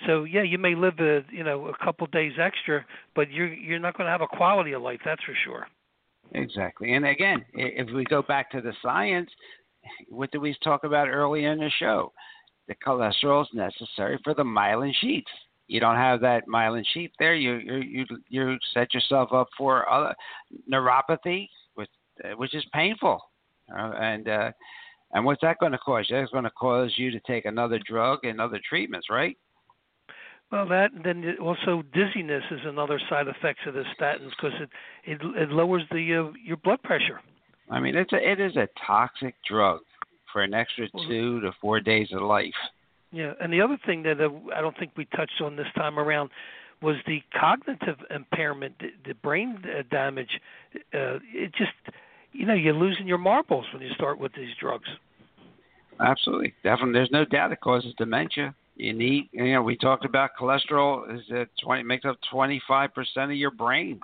So yeah, you may live a you know a couple days extra, but you're you're not going to have a quality of life. That's for sure. Exactly, and again, if we go back to the science, what did we talk about earlier in the show? The cholesterol is necessary for the myelin sheath. You don't have that myelin sheath there, you you you you set yourself up for other neuropathy, which which is painful, uh, and uh, and what's that going to cause? That's going to cause you to take another drug and other treatments, right? Well, that and then also dizziness is another side effect of the statins because it, it it lowers the uh, your blood pressure. I mean, it's a it is a toxic drug for an extra two to four days of life. Yeah, and the other thing that uh, I don't think we touched on this time around was the cognitive impairment, the, the brain uh, damage. Uh, it just you know you're losing your marbles when you start with these drugs. Absolutely, definitely. There's no doubt it causes dementia. You need, you know, we talked about cholesterol is at 20 makes up 25 percent of your brain,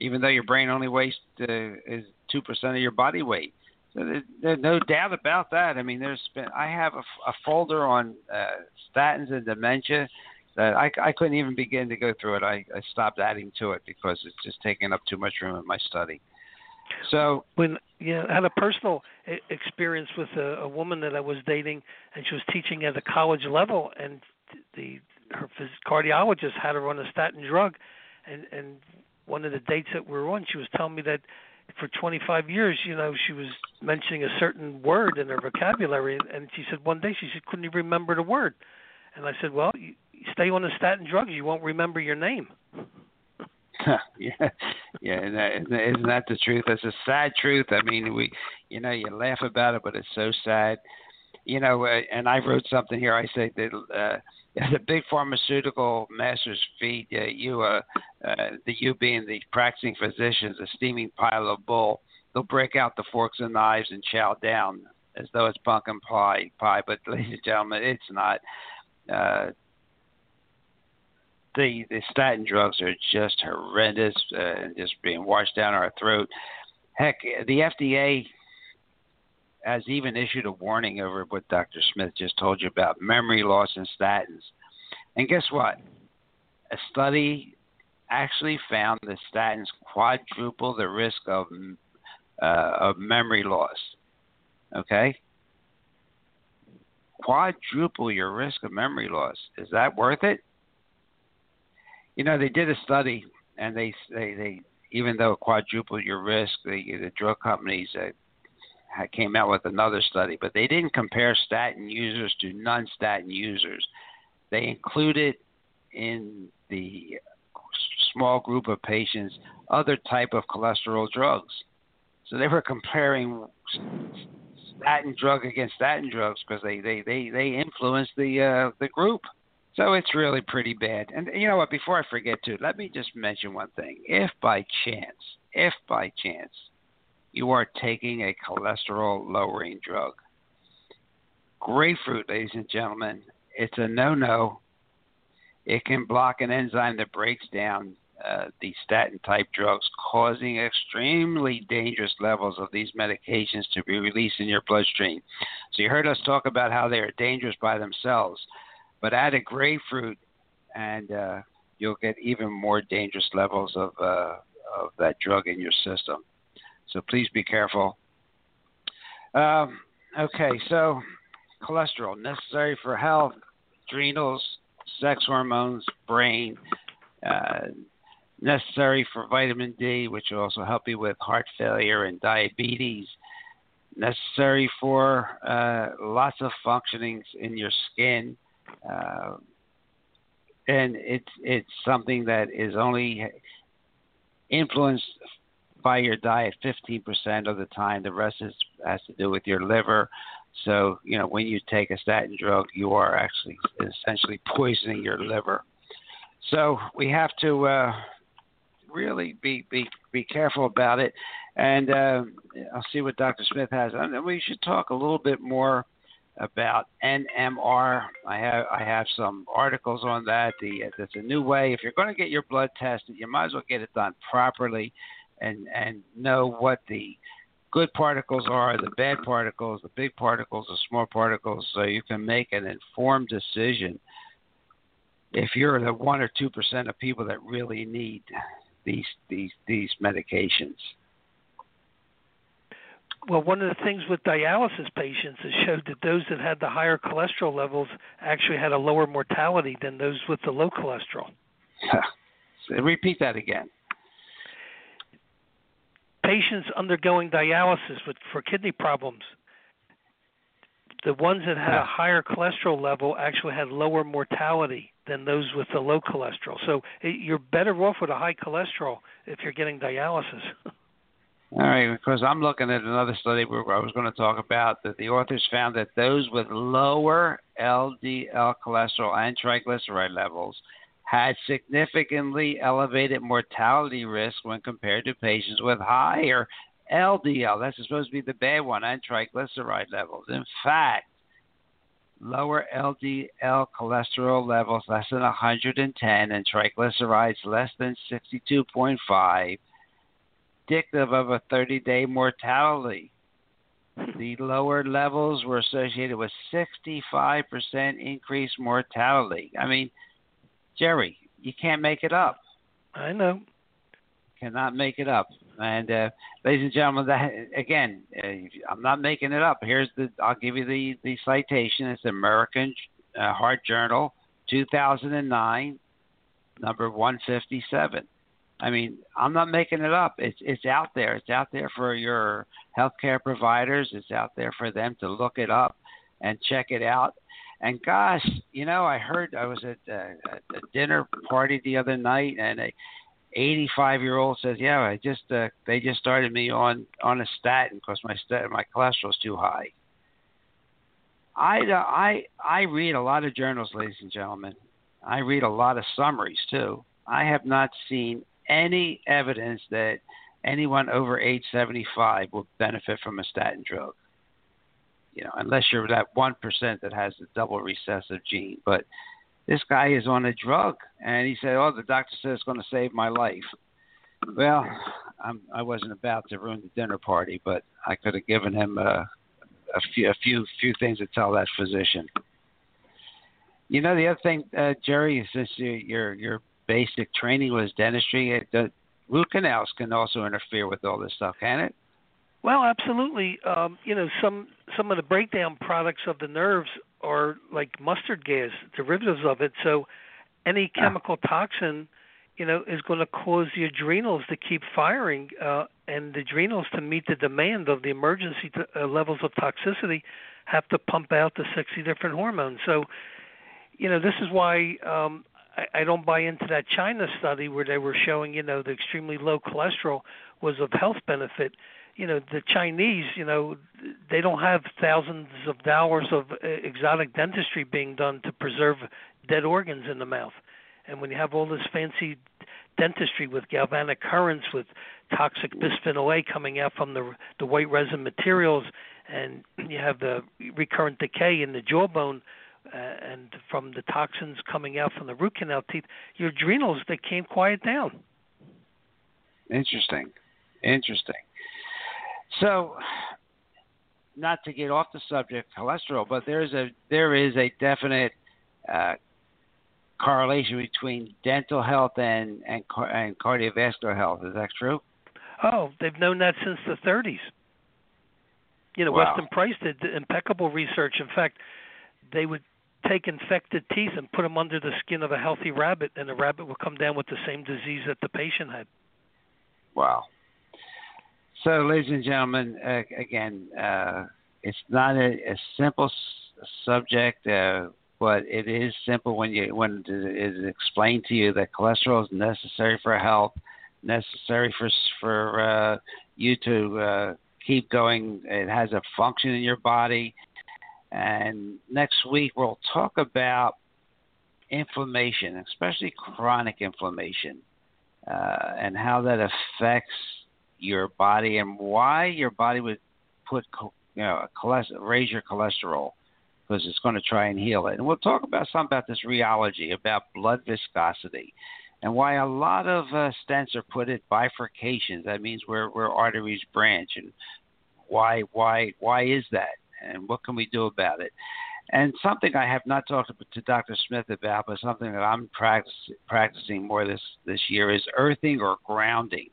even though your brain only weighs uh, is two percent of your body weight. So there's, there's no doubt about that. I mean, there's been I have a, a folder on uh, statins and dementia that I, I couldn't even begin to go through it. I, I stopped adding to it because it's just taking up too much room in my study. So when yeah, I had a personal experience with a, a woman that I was dating, and she was teaching at a college level, and the her cardiologist had her on a statin drug, and and one of the dates that we were on, she was telling me that for 25 years, you know, she was mentioning a certain word in her vocabulary, and she said one day she said couldn't even remember the word, and I said, well, you stay on the statin drugs, you won't remember your name. <laughs> yeah, yeah, and that, isn't that the truth? It's a sad truth. I mean, we, you know, you laugh about it, but it's so sad. you know, uh, and I wrote something here. I say that uh, <laughs> the big pharmaceutical masters feed uh, you, uh, uh, the you being the practicing physicians, a steaming pile of bull. They'll break out the forks and knives and chow down as though it's pumpkin pie. Pie, but <laughs> ladies and gentlemen, it's not. Uh, the the statin drugs are just horrendous uh, and just being washed down our throat. Heck, the FDA has even issued a warning over what Dr. Smith just told you about memory loss and statins. And guess what? A study actually found that statins quadruple the risk of uh, of memory loss. Okay, quadruple your risk of memory loss. Is that worth it? You know, they did a study, and they they, they even though it quadrupled your risk, the, the drug companies uh, came out with another study, but they didn't compare statin users to non-statin users. They included in the small group of patients other type of cholesterol drugs. So they were comparing statin drug against statin drugs because they they they they influence the uh, the group. So it's really pretty bad. And you know what? Before I forget to, let me just mention one thing. If by chance, if by chance, you are taking a cholesterol lowering drug, grapefruit, ladies and gentlemen, it's a no-no. It can block an enzyme that breaks down uh, the statin type drugs, causing extremely dangerous levels of these medications to be released in your bloodstream. So, you heard us talk about how they are dangerous by themselves, but add a grapefruit and uh, you'll get even more dangerous levels of, uh, of that drug in your system. So, please be careful. Um, okay, so cholesterol necessary for health, adrenals, sex hormones, brain. Uh, necessary for vitamin D, which will also help you with heart failure and diabetes. Necessary for uh, lots of functionings in your skin, uh, and it's it's something that is only influenced by your diet 15% of the time. The rest is, has to do with your liver. So, you know, when you take a statin drug, you are actually essentially poisoning your liver. So we have to uh, really be be be careful about it. And uh, I'll see what Dr. Smith has. And we should talk a little bit more about NMR. I have I have some articles on that. The uh, that's a new way. If you're going to get your blood tested, you might as well get it done properly, and and know what the good particles are, the bad particles, the big particles, the small particles, so you can make an informed decision. If you're the one or two percent of people that really need these these these medications. Well, one of the things with dialysis patients is showed that those that had the higher cholesterol levels actually had a lower mortality than those with the low cholesterol. <laughs> Repeat that again. Patients undergoing dialysis with, for kidney problems, the ones that had a higher cholesterol level actually had lower mortality than those with the low cholesterol. So you're better off with a high cholesterol if you're getting dialysis. <laughs> All right, because I'm looking at another study where I was going to talk about that the authors found that those with lower LDL cholesterol and triglyceride levels had significantly elevated mortality risk when compared to patients with higher LDL. That's supposed to be the bad one, and triglyceride levels. In fact, lower LDL cholesterol levels less than 110 and triglycerides less than 62.5, predictive of a 30 day mortality. The lower levels were associated with 65% increased mortality. I mean, Jerry, you can't make it up. I know. Cannot make it up. And uh, ladies and gentlemen, that again, uh, I'm not making it up. Here's the. I'll give you the the citation. It's American uh, Heart Journal, 2009, number 157. I mean, I'm not making it up. It's it's out there. It's out there for your healthcare providers. It's out there for them to look it up and check it out. And gosh, you know, I heard I was at a, uh, a dinner party the other night, and a 85 year old says, "Yeah, I just uh, they just started me on on a statin because my stat my cholesterol's too high." I I I read a lot of journals, ladies and gentlemen. I read a lot of summaries too. I have not seen any evidence that anyone over age 75 will benefit from a statin drug. You know, unless you're that one percent that has the double recessive gene. But this guy is on a drug, and he said, "Oh, the doctor says it's going to save my life." Well, I'm, I wasn't about to ruin the dinner party, but I could have given him a, a few a few few things to tell that physician. You know, the other thing, uh, Jerry, since you're your your basic training was dentistry, it, the root canals can also interfere with all this stuff, can it? Well, absolutely. Um, you know, some some of the breakdown products of the nerves are like mustard gas, derivatives of it. So, any ah. chemical toxin, you know, is going to cause the adrenals to keep firing, uh, and the adrenals to meet the demand of the emergency to, uh, levels of toxicity have to pump out the 60 different hormones. So, you know, this is why um, I, I don't buy into that China study where they were showing, you know, the extremely low cholesterol was of health benefit. You know, the Chinese, you know, they don't have thousands of dollars of uh, exotic dentistry being done to preserve dead organs in the mouth. And when you have all this fancy dentistry with galvanic currents, with toxic bisphenol A coming out from the the white resin materials, and you have the recurrent decay in the jawbone, uh, and from the toxins coming out from the root canal teeth, your adrenals they can't quiet down. Interesting, interesting. So, not to get off the subject cholesterol, but there is a there is a definite uh, correlation between dental health and and, and cardiovascular health. Is that true? Oh, they've known that since the 30s. You know, wow. Weston Price did impeccable research. In fact, they would take infected teeth and put them under the skin of a healthy rabbit, and the rabbit would come down with the same disease that the patient had. Wow. So, ladies and gentlemen, uh, again, uh, it's not a, a simple s- subject, uh, but it is simple when you when it is explained to you that cholesterol is necessary for health, necessary for for uh, you to uh, keep going. It has a function in your body and next week, we'll talk about inflammation, especially chronic inflammation, uh, and how that affects your body and why your body would put, you know, raise your cholesterol because it's going to try and heal it. And we'll talk about some about this rheology, about blood viscosity, and why a lot of uh, stents are put at bifurcations. That means where where arteries branch, and why why why is that? And what can we do about it? And something I have not talked to Dr. Smith about, but something that I'm practice, practicing more this this year is earthing or grounding.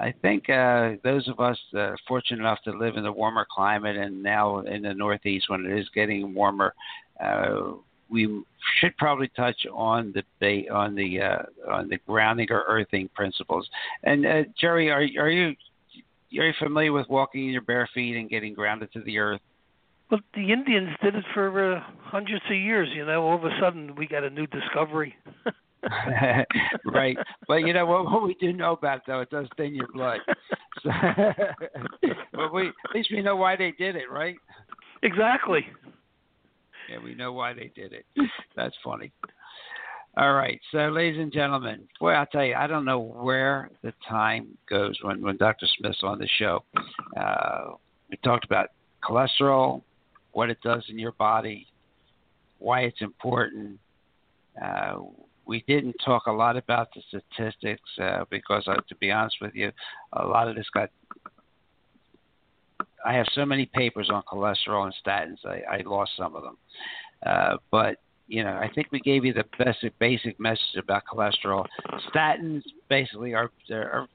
I think uh, those of us uh, fortunate enough to live in the warmer climate and now in the Northeast when it is getting warmer, uh, we should probably touch on the on the uh, on the grounding or earthing principles. And uh, Jerry, are are you are you familiar with walking in your bare feet and getting grounded to the earth? Well, the Indians did it for uh, hundreds of years. You know, all of a sudden we got a new discovery. <laughs> right, but you know what, what we do know about it, though, it does thin your blood. So, <laughs> but we at least we know why they did it, right? Exactly. Yeah, we know why they did it. That's funny. All right, so ladies and gentlemen, boy, I'll tell you, I don't know where the time goes when when Dr. Smith's on the show. Uh, we talked about cholesterol, what it does in your body, why it's important. Uh, we didn't talk a lot about the statistics uh, because, uh, to be honest with you, a lot of this got. I have so many papers on cholesterol and statins. I, I lost some of them, uh, but you know, I think we gave you the basic basic message about cholesterol. Statins basically are are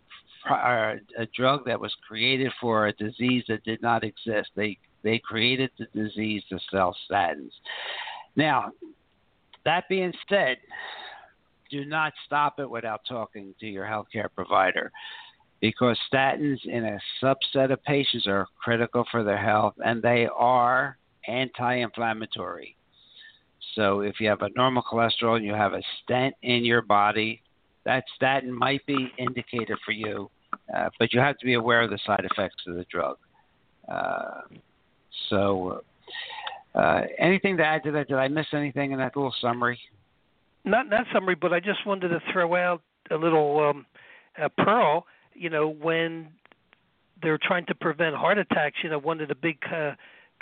uh, a drug that was created for a disease that did not exist. They they created the disease to sell statins. Now, that being said, do not stop it without talking to your healthcare provider because statins in a subset of patients are critical for their health and they are anti-inflammatory. So if you have a normal cholesterol and you have a stent in your body, that statin might be indicated for you, uh, but you have to be aware of the side effects of the drug. Uh, so, Uh, anything to add to that? Did I miss anything in that little summary? Not not summary, but I just wanted to throw out a little um, a pearl. You know, when they're trying to prevent heart attacks, you know, one of the big uh,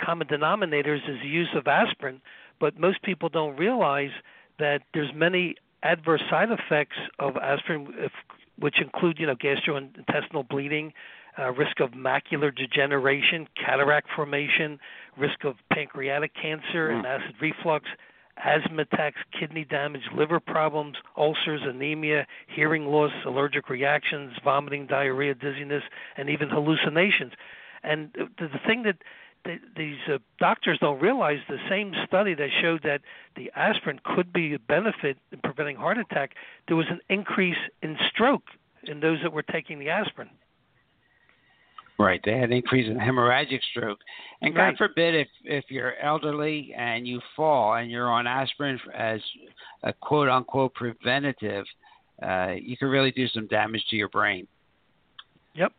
common denominators is the use of aspirin, but most people don't realize that there's many adverse side effects of aspirin, if, which include, you know, gastrointestinal bleeding, uh, risk of macular degeneration, cataract formation, risk of pancreatic cancer and acid reflux, asthma attacks, kidney damage, liver problems, ulcers, anemia, hearing loss, allergic reactions, vomiting, diarrhea, dizziness, and even hallucinations. And the, the thing that the, these uh, doctors don't realize the same study that showed that the aspirin could be a benefit in preventing heart attack, there was an increase in stroke in those that were taking the aspirin. Right, they had an increase in hemorrhagic stroke, and God Right. forbid if if you're elderly and you fall and you're on aspirin as a quote unquote preventative, uh, you can really do some damage to your brain. Yep.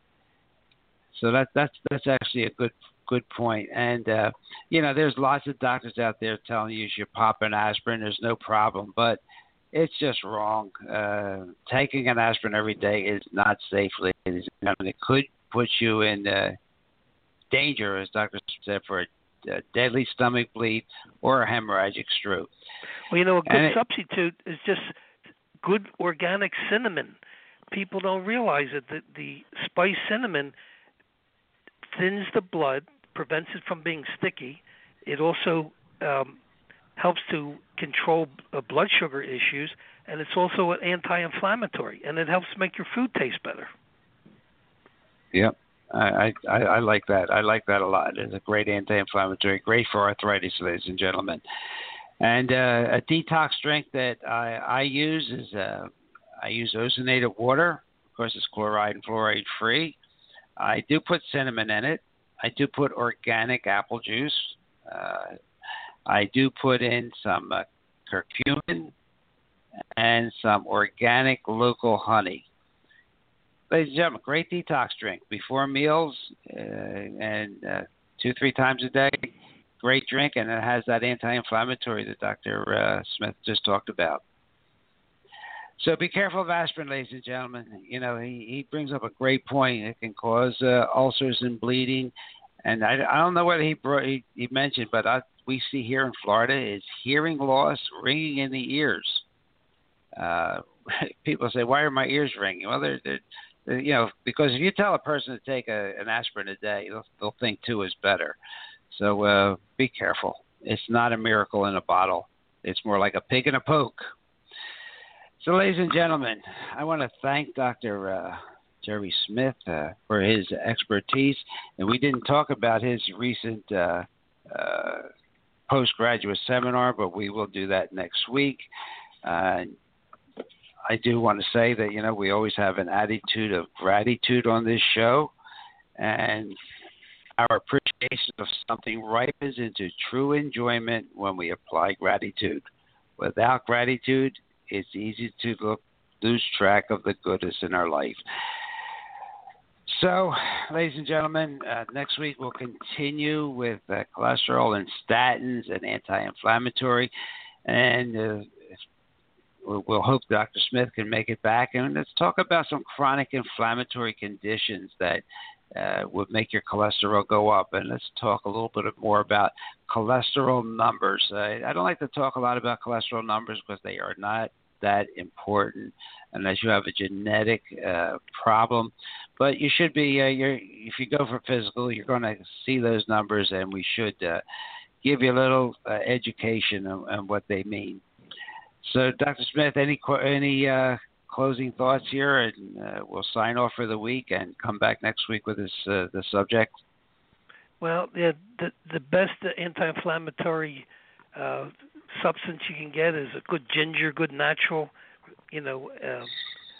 So that that's that's actually a good good point. And uh, you know, there's lots of doctors out there telling you you should pop an aspirin. There's no problem, but it's just wrong. Uh, taking an aspirin every day is not safe, ladies and gentlemen. It could put you in uh, danger, as Dr. said, for a, a deadly stomach bleed or a hemorrhagic stroke. Well, you know, a good And substitute is just good organic cinnamon. People don't realize it that the spiced cinnamon thins the blood, prevents it from being sticky. It also um, helps to control uh, blood sugar issues, and it's also an anti-inflammatory, and it helps make your food taste better. Yep. I, I I like that. I like that a lot. It's a great anti-inflammatory, great for arthritis, ladies and gentlemen. And uh, a detox drink that I, I use is uh, I use ozonated water. Of course, it's chloride and fluoride free. I do put cinnamon in it. I do put organic apple juice. Uh, I do put in some uh, curcumin and some organic local honey ladies and gentlemen, great detox drink before meals uh, and uh, two, three times a day. Great drink, and it has that anti-inflammatory that Dr. Uh, Smith just talked about. So be careful of aspirin, ladies and gentlemen. You know, he, he brings up a great point. It can cause uh, ulcers and bleeding. And I, I don't know whether he, brought, he, he mentioned, but I, we see here in Florida is hearing loss, ringing in the ears. Uh, <laughs> people say, "Why are my ears ringing?" Well, they're, they're you know, because if you tell a person to take a, an aspirin a day, they'll, they'll think two is better. So uh, be careful. It's not a miracle in a bottle. It's more like a pig in a poke. So, ladies and gentlemen, I want to thank Dr. Uh, Jerry Smith uh, for his expertise, and we didn't talk about his recent uh, uh, postgraduate seminar, but we will do that next week. I do want to say that you know we always have an attitude of gratitude on this show, and our appreciation of something ripens into true enjoyment when we apply gratitude. Without gratitude, it's easy to look, lose track of the goodness in our life. So, ladies and gentlemen, uh, next week we'll continue with uh, cholesterol and statins and anti-inflammatory, and uh, we'll, hope Dr. Smith can make it back. And let's talk about some chronic inflammatory conditions that uh, would make your cholesterol go up. And let's talk a little bit more about cholesterol numbers. I, I don't like to talk a lot about cholesterol numbers because they are not that important unless you have a genetic uh, problem. But you should be, uh, if you go for physical, you're going to see those numbers, and we should uh, give you a little uh, education on, on what they mean. So, Dr. Smith, any any uh, closing thoughts here, and uh, we'll sign off for the week and come back next week with this uh, the subject. Well, the the best anti-inflammatory uh, substance you can get is a good ginger, good natural, you know, uh,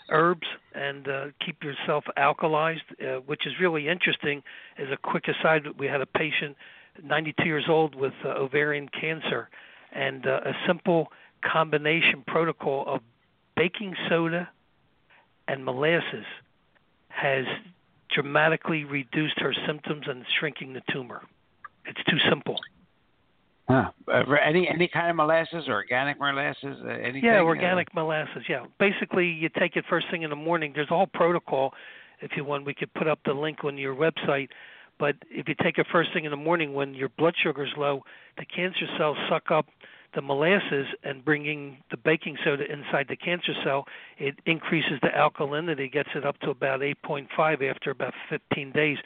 herbs, and uh, keep yourself alkalized. Uh, which is really interesting. As a quick aside, we had a patient, 92 years old, with uh, ovarian cancer, and uh, a simple combination protocol of baking soda and molasses has dramatically reduced her symptoms and shrinking the tumor. It's too simple. Huh. Uh, any any kind of molasses, or organic molasses, uh, anything? Yeah, uh, organic molasses. Yeah, basically you take it first thing in the morning. There's a whole protocol. If you want, we could put up the link on your website. But if you take it first thing in the morning when your blood sugar's low, the cancer cells suck up the molasses and bringing the baking soda inside the cancer cell, it increases the alkalinity, gets it up to about 8.5 after about 15 days,